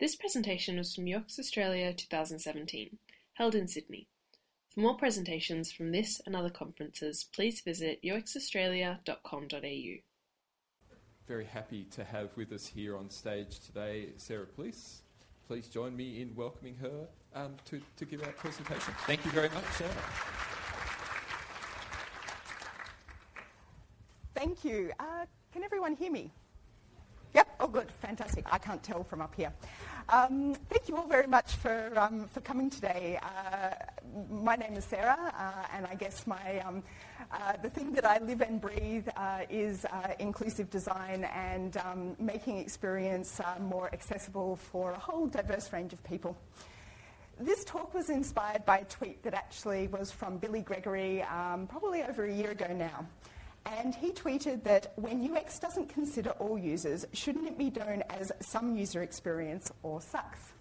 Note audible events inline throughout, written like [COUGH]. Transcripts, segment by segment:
This presentation was from UX Australia 2017, held in Sydney. For more presentations from this and other conferences, please visit uxaustralia.com.au. Very happy to have with us here on stage today Sarah Pulis. Please join me in welcoming her um, to, to give our presentation. Thank you very much, Sarah. Thank you. Uh, can everyone hear me? Yep, oh good, fantastic. I can't tell from up here. Um, thank you all very much for, um, for coming today. Uh, my name is Sarah, uh, and I guess my, um, uh, the thing that I live and breathe uh, is uh, inclusive design and um, making experience uh, more accessible for a whole diverse range of people. This talk was inspired by a tweet that actually was from Billy Gregory um, probably over a year ago now. And he tweeted that when UX doesn't consider all users, shouldn't it be known as some user experience or sucks?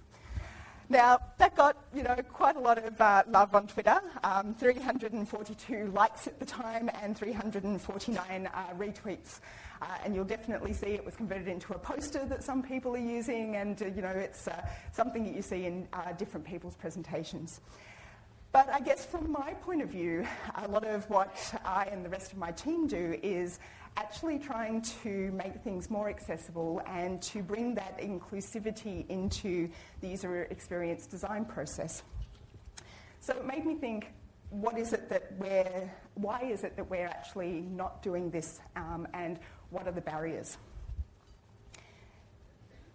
Now, that got you know, quite a lot of uh, love on Twitter, um, 342 likes at the time and 349 uh, retweets. Uh, and you'll definitely see it was converted into a poster that some people are using, and uh, you know, it's uh, something that you see in uh, different people's presentations. But I guess from my point of view, a lot of what I and the rest of my team do is actually trying to make things more accessible and to bring that inclusivity into the user experience design process. So it made me think, what is it that we're, why is it that we're actually not doing this um, and what are the barriers?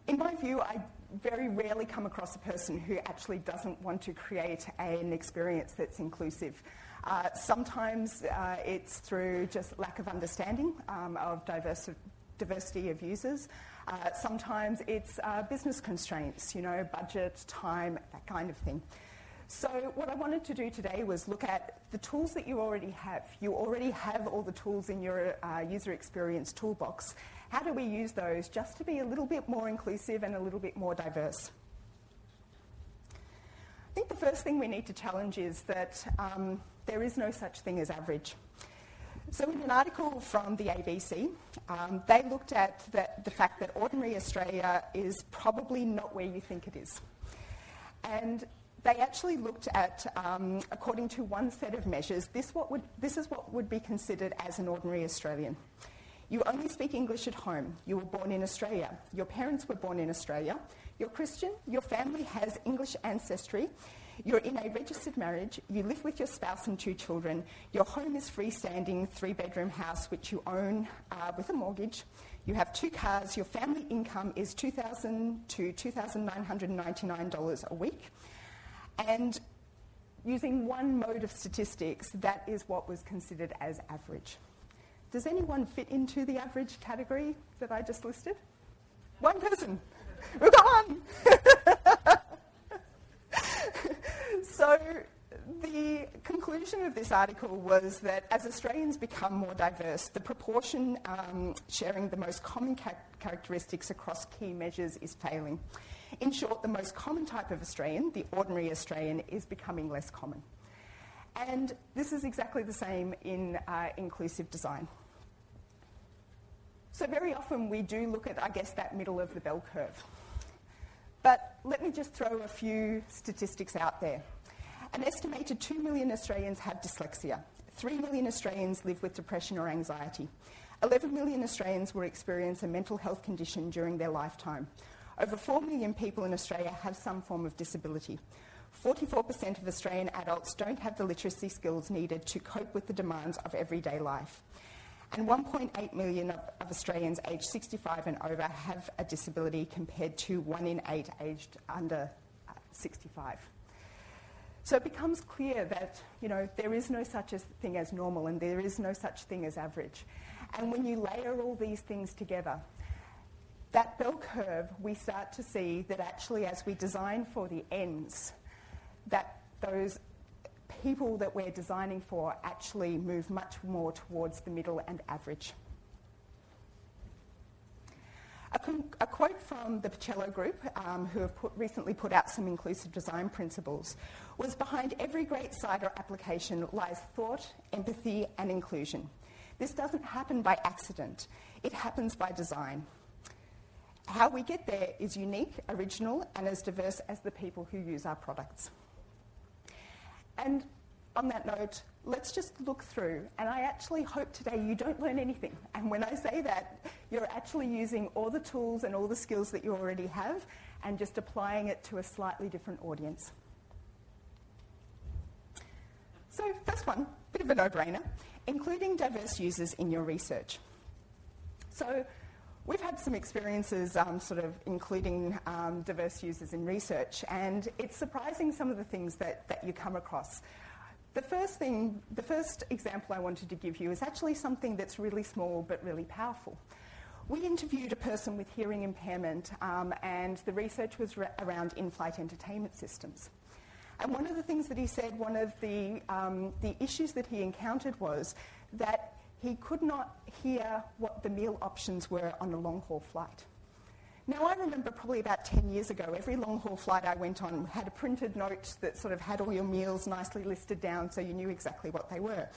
In my view, I very rarely come across a person who actually doesn't want to create an experience that's inclusive. Uh, sometimes uh, it's through just lack of understanding um, of diversi- diversity of users. Uh, sometimes it's uh, business constraints, you know, budget, time, that kind of thing. So, what I wanted to do today was look at the tools that you already have. You already have all the tools in your uh, user experience toolbox, how do we use those just to be a little bit more inclusive and a little bit more diverse? I think the first thing we need to challenge is that um, there is no such thing as average. So, in an article from the ABC, um, they looked at the, the fact that ordinary Australia is probably not where you think it is. And they actually looked at, um, according to one set of measures, this, would, this is what would be considered as an ordinary Australian. You only speak English at home. You were born in Australia. Your parents were born in Australia. You're Christian. Your family has English ancestry. You're in a registered marriage. You live with your spouse and two children. Your home is freestanding, three bedroom house which you own uh, with a mortgage. You have two cars. Your family income is 2,000 to $2,999 a week. And using one mode of statistics, that is what was considered as average. Does anyone fit into the average category that I just listed? One person. We've got one. [LAUGHS] so the conclusion of this article was that as Australians become more diverse, the proportion um, sharing the most common ca- characteristics across key measures is failing. In short, the most common type of Australian, the ordinary Australian, is becoming less common. And this is exactly the same in uh, inclusive design. So, very often we do look at, I guess, that middle of the bell curve. But let me just throw a few statistics out there. An estimated 2 million Australians have dyslexia. 3 million Australians live with depression or anxiety. 11 million Australians will experience a mental health condition during their lifetime. Over 4 million people in Australia have some form of disability. 44% of Australian adults don't have the literacy skills needed to cope with the demands of everyday life and 1.8 million of, of, Australians aged 65 and over have a disability compared to one in eight aged under uh, 65. So it becomes clear that you know, there is no such thing as normal and there is no such thing as average. And when you layer all these things together, that bell curve, we start to see that actually as we design for the ends, that those people that we're designing for actually move much more towards the middle and average. A, con- a quote from the Paciello Group, um, who have put, recently put out some inclusive design principles, was behind every great site or application lies thought, empathy, and inclusion. This doesn't happen by accident, it happens by design. how we get there is unique, original, and as diverse as the people who use our products. And on that note, let's just look through. And I actually hope today you don't learn anything. And when I say that, you're actually using all the tools and all the skills that you already have and just applying it to a slightly different audience. So, first one, bit of a no brainer, including diverse users in your research. So, we've had some experiences um, sort of including um, diverse users in research, and it's surprising some of the things that, that you come across. The first thing, the first example I wanted to give you is actually something that's really small but really powerful. We interviewed a person with hearing impairment, um, and the research was re- around in flight entertainment systems. And one of the things that he said, one of the, um, the issues that he encountered was that he could not hear what the meal options were on a long haul flight. Now, I remember probably about 10 years ago, every long haul flight I went on had a printed note that sort of had all your meals nicely listed down so you knew exactly what they were.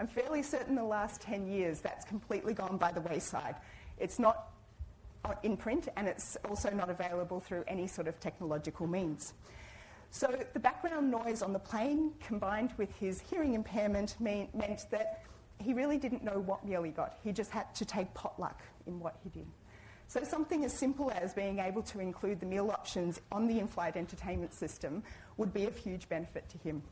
I'm fairly certain the last 10 years that's completely gone by the wayside. It's not uh, in print and it's also not available through any sort of technological means. So the background noise on the plane combined with his hearing impairment mean, meant that he really didn't know what meal he got. He just had to take potluck in what he did. So something as simple as being able to include the meal options on the in-flight entertainment system would be of huge benefit to him.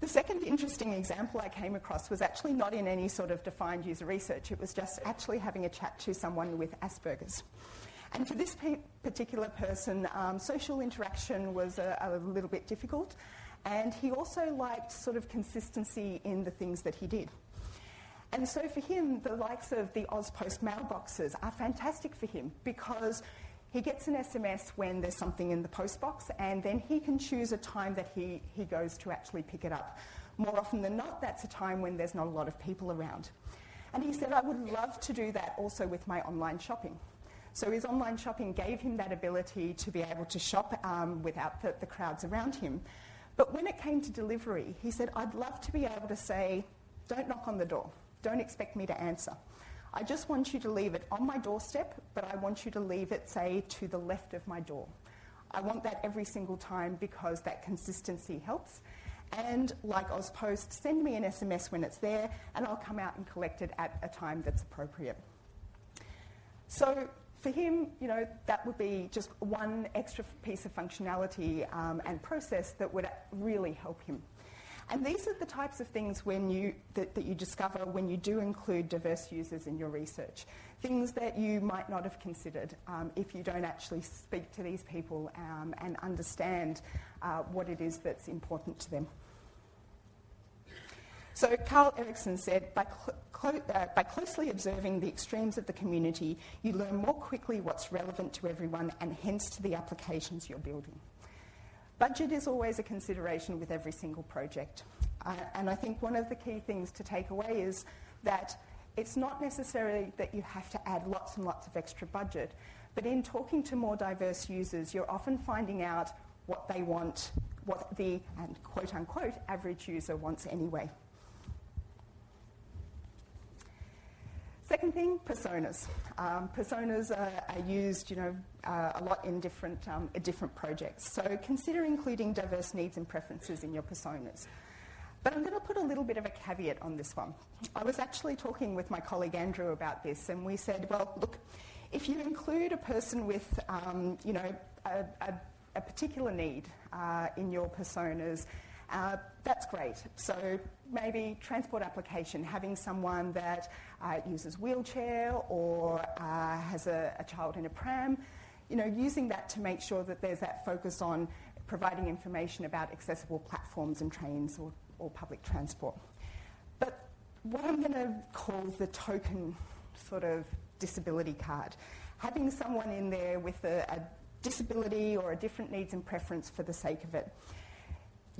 The second interesting example I came across was actually not in any sort of defined user research. It was just actually having a chat to someone with Asperger's. And for this pe- particular person, um, social interaction was a, a little bit difficult. And he also liked sort of consistency in the things that he did. And so for him, the likes of the AusPost mailboxes are fantastic for him because he gets an SMS when there's something in the postbox and then he can choose a time that he, he goes to actually pick it up. More often than not, that's a time when there's not a lot of people around. And he said, I would love to do that also with my online shopping. So his online shopping gave him that ability to be able to shop um, without the, the crowds around him. But when it came to delivery, he said, I'd love to be able to say, don't knock on the door. Don't expect me to answer. I just want you to leave it on my doorstep, but I want you to leave it, say, to the left of my door. I want that every single time because that consistency helps. And like AusPost, send me an SMS when it's there, and I'll come out and collect it at a time that's appropriate. So for him, you know, that would be just one extra piece of functionality um, and process that would really help him. And these are the types of things when you, that, that you discover when you do include diverse users in your research. Things that you might not have considered um, if you don't actually speak to these people um, and understand uh, what it is that's important to them. So Carl Erickson said, by, cl- uh, by, closely observing the extremes of the community, you learn more quickly what's relevant to everyone and hence to the applications you're building. Budget is always a consideration with every single project. Uh, and I think one of the key things to take away is that it's not necessarily that you have to add lots and lots of extra budget, but in talking to more diverse users, you're often finding out what they want, what the and quote unquote average user wants anyway. Second thing, personas. Um, personas are, are, used, you know, uh, a lot in different, um, different projects. So consider including diverse needs and preferences in your personas. But I'm going to put a little bit of a caveat on this one. I was actually talking with my colleague Andrew about this, and we said, well, look, if you include a person with, um, you know, a, a, a particular need uh, in your personas, uh, that's great. So maybe transport application, having someone that uh, uses wheelchair or uh, has a, a, child in a pram, you know, using that to make sure that there's that focus on providing information about accessible platforms and trains or, or public transport. But what I'm going to call the token sort of disability card, having someone in there with a, a disability or a different needs and preference for the sake of it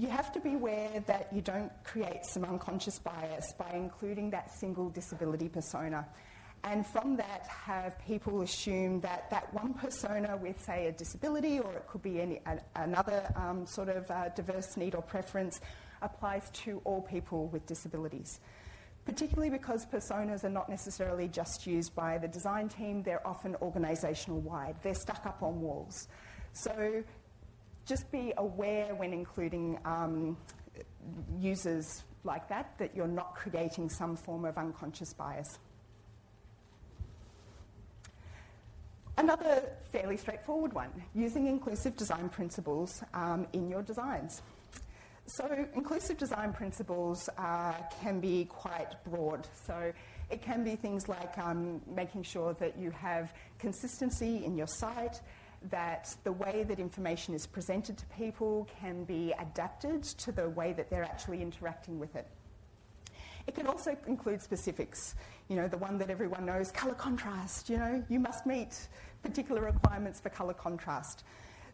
you have to be aware that you don't create some unconscious bias by including that single disability persona. And from that, have people assume that that one persona with, say, a disability, or it could be any, a, another um, sort of uh, diverse need or preference, applies to all people with disabilities. particularly because personas are not necessarily just used by the design team, they're often organisational wide. They're stuck up on walls. So just be aware when including um, users like that that you're not creating some form of unconscious bias. Another fairly straightforward one, using inclusive design principles um, in your designs. So, inclusive design principles uh, can be quite broad. So, it can be things like um, making sure that you have consistency in your site, that the way that information is presented to people can be adapted to the way that they're actually interacting with it. It can also include specifics. You know, the one that everyone knows, colour contrast. You know, you must meet particular requirements for colour contrast.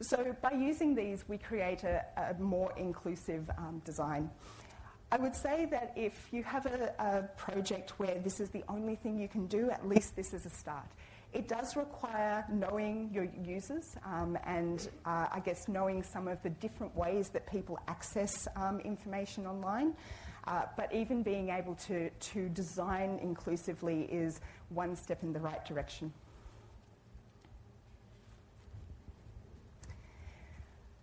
So by using these, we create a, a more inclusive um, design. I would say that if you have a, a, project where this is the only thing you can do, at least this is a start. It does require knowing your users um, and uh, I guess knowing some of the different ways that people access um, information online. Uh, but even being able to, to design inclusively is one step in the right direction.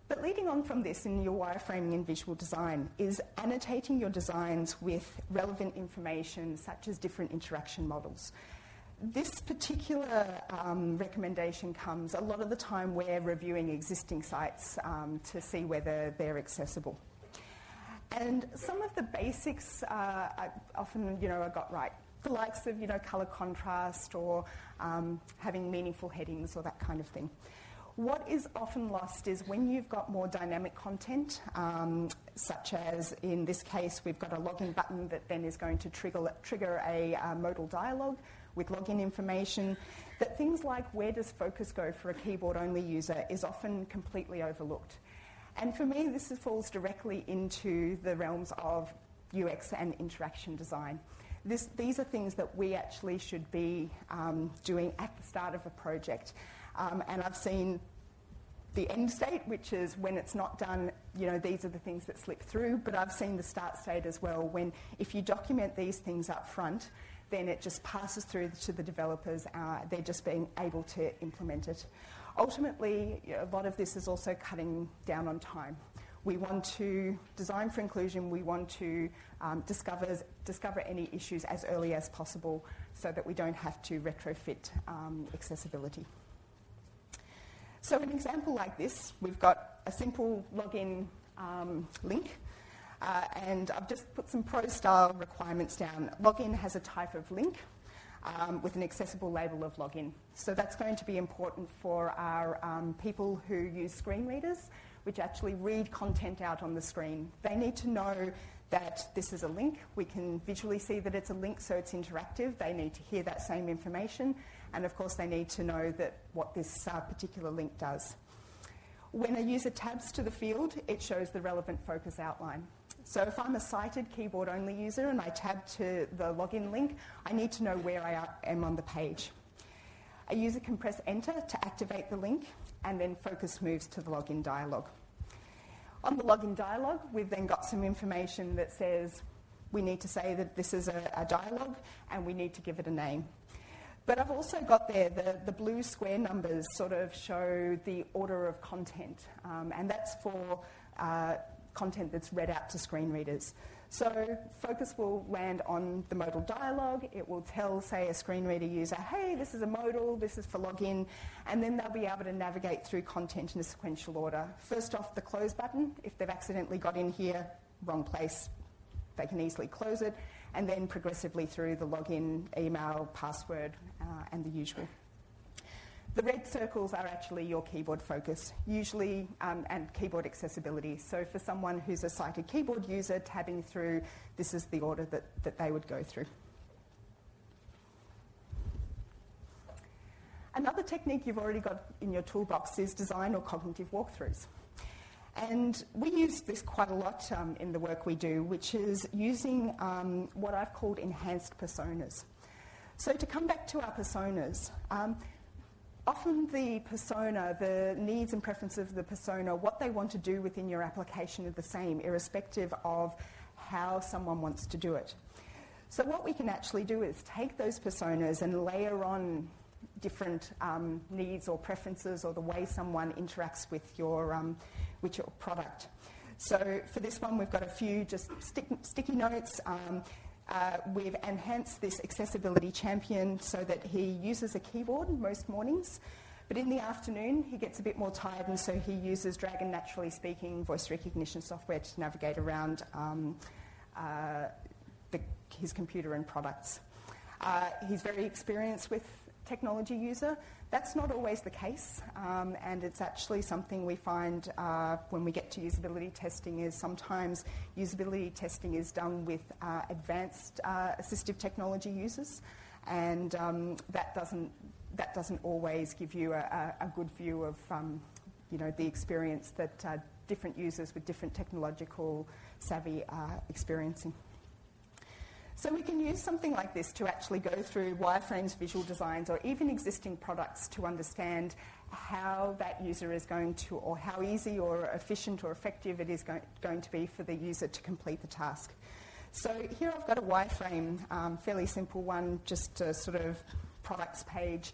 But leading on from this in your wireframing and visual design is annotating your designs with relevant information such as different interaction models. This particular um, recommendation comes a lot of the time we're reviewing existing sites um, to see whether they're accessible. And some of the basics uh, often, you know, I got right. The likes of, you know, colour contrast or um, having meaningful headings or that kind of thing. What is often lost is when you've got more dynamic content, um, such as in this case, we've got a login button that then is going to trigger, trigger a uh, modal dialogue with login information, that things like where does focus go for a keyboard only user is often completely overlooked. And for me, this falls directly into the realms of UX and interaction design. This, these are things that we actually should be um, doing at the start of a project. Um, and I've seen the end state, which is when it's not done, you know, these are the things that slip through. But I've seen the start state as well, when if you document these things up front, then it just passes through to the developers. Uh, they're just being able to implement it. Ultimately, a lot of this is also cutting down on time. We want to design for inclusion, we want to um, discover, discover any issues as early as possible so that we don't have to retrofit um, accessibility. So, an example like this, we've got a simple login um, link. Uh, and I've just put some pro style requirements down. Login has a type of link um, with an accessible label of login. So that's going to be important for our um, people who use screen readers, which actually read content out on the screen. They need to know that this is a link. We can visually see that it's a link, so it's interactive. They need to hear that same information. And of course, they need to know that what this uh, particular link does. When a user tabs to the field, it shows the relevant focus outline. So if I'm a sighted keyboard only user and I tab to the login link, I need to know where I am on the page. A user can press enter to activate the link and then focus moves to the login dialog. On the login dialog, we've then got some information that says we need to say that this is a, a dialog and we need to give it a name. But I've also got there the, the blue square numbers sort of show the order of content, um, and that's for uh, content that's read out to screen readers. So focus will land on the modal dialogue. It will tell, say, a screen reader user, hey, this is a modal, this is for login, and then they'll be able to navigate through content in a sequential order. First off, the close button. If they've accidentally got in here, wrong place, they can easily close it, and then progressively through the login, email, password, uh, and the usual. The red circles are actually your keyboard focus, usually, um, and keyboard accessibility. So for someone who's a sighted keyboard user tabbing through, this is the order that, that they would go through. Another technique you've already got in your toolbox is design or cognitive walkthroughs. And we use this quite a lot um, in the work we do, which is using um, what I've called enhanced personas. So, to come back to our personas, um, often the persona, the needs and preferences of the persona, what they want to do within your application are the same, irrespective of how someone wants to do it. So what we can actually do is take those personas and layer on different um, needs or preferences or the way someone interacts with your, um, with your product. So for this one, we've got a few just stick, sticky notes. Um, uh, we've enhanced this accessibility champion so that he uses a keyboard most mornings. But in the afternoon, he gets a bit more tired, and so he uses Dragon NaturallySpeaking voice recognition software to navigate around um, uh, the, his computer and products. Uh, he's very experienced with technology user. That's not always the case, um, and it's actually something we find uh, when we get to usability testing is sometimes usability testing is done with uh, advanced uh, assistive technology users, and um, that doesn't that doesn't always give you a, a good view of um, you know the experience that uh, different users with different technological savvy are experiencing. So we can use something like this to actually go through wireframes, visual designs, or even existing products to understand how that user is going to, or how easy or efficient or effective it is go- going to be for the user to complete the task. So here I've got a wireframe, um, fairly simple one, just a sort of products page.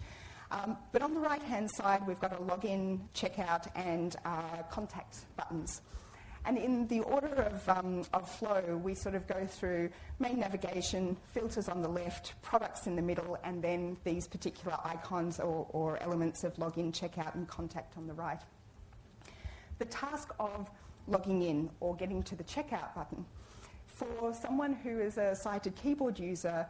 Um, but on the right hand side, we've got a login, checkout, and uh, contact buttons. And in the order of, um, of flow, we sort of go through main navigation, filters on the left, products in the middle, and then these particular icons or, or elements of login, checkout, and contact on the right. The task of logging in or getting to the checkout button, for someone who is a sighted keyboard user,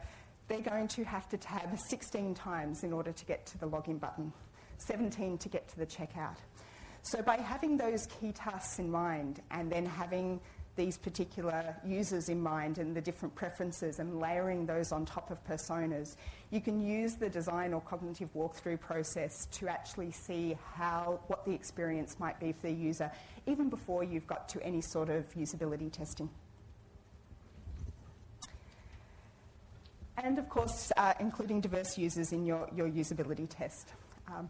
they're going to have to tab 16 times in order to get to the login button, 17 to get to the checkout. So by having those key tasks in mind and then having these particular users in mind and the different preferences and layering those on top of personas, you can use the design or cognitive walkthrough process to actually see how what the experience might be for the user, even before you've got to any sort of usability testing. And of course, uh, including diverse users in your, your usability test. Um,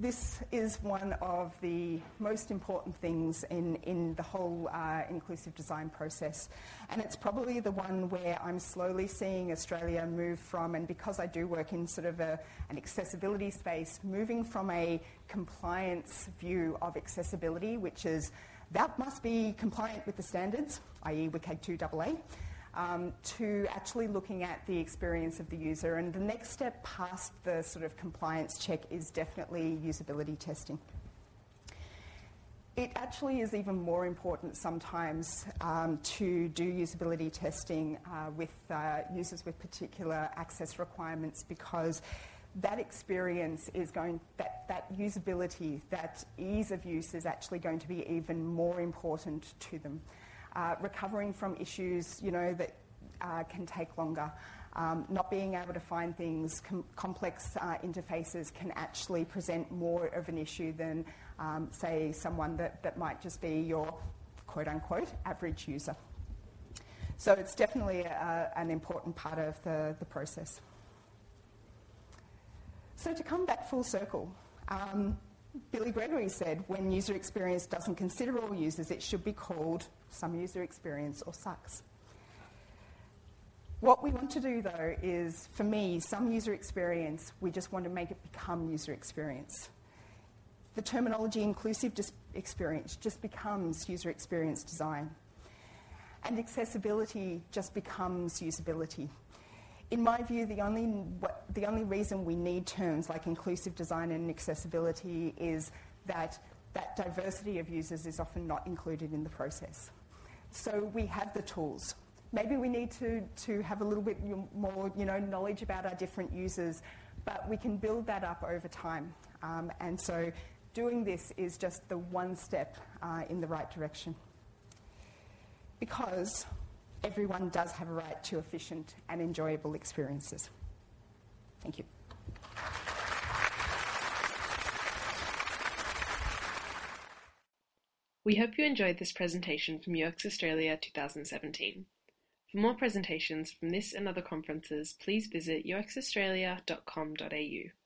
this is one of the most important things in, in the whole uh, inclusive design process. And it's probably the one where I'm slowly seeing Australia move from, and because I do work in sort of a, an accessibility space, moving from a compliance view of accessibility, which is that must be compliant with the standards, i.e., WCAG 2AA um, to actually looking at the experience of the user. And the next step past the sort of compliance check is definitely usability testing. It actually is even more important sometimes um, to do usability testing uh, with uh, users with particular access requirements because that experience is going, that, that usability, that ease of use is actually going to be even more important to them uh, recovering from issues, you know, that uh, can take longer. Um, not being able to find things, com- complex uh, interfaces can actually present more of an issue than, um, say, someone that, that might just be your quote unquote average user. So it's definitely a, an important part of the, the process. So to come back full circle, um, Billy Gregory said when user experience doesn't consider all users, it should be called some user experience or sucks. What we want to do though is, for me, some user experience, we just want to make it become user experience. The terminology inclusive experience just becomes user experience design. And accessibility just becomes usability. In my view, the only, what, the only reason we need terms like inclusive design and accessibility is that that diversity of users is often not included in the process. So we have the tools. Maybe we need to, to have a little bit more you know, knowledge about our different users, but we can build that up over time. Um, and so doing this is just the one step uh, in the right direction. Because everyone does have a right to efficient and enjoyable experiences. Thank you. We hope you enjoyed this presentation from UX Australia 2017. For more presentations from this and other conferences, please visit uxaustralia.com.au.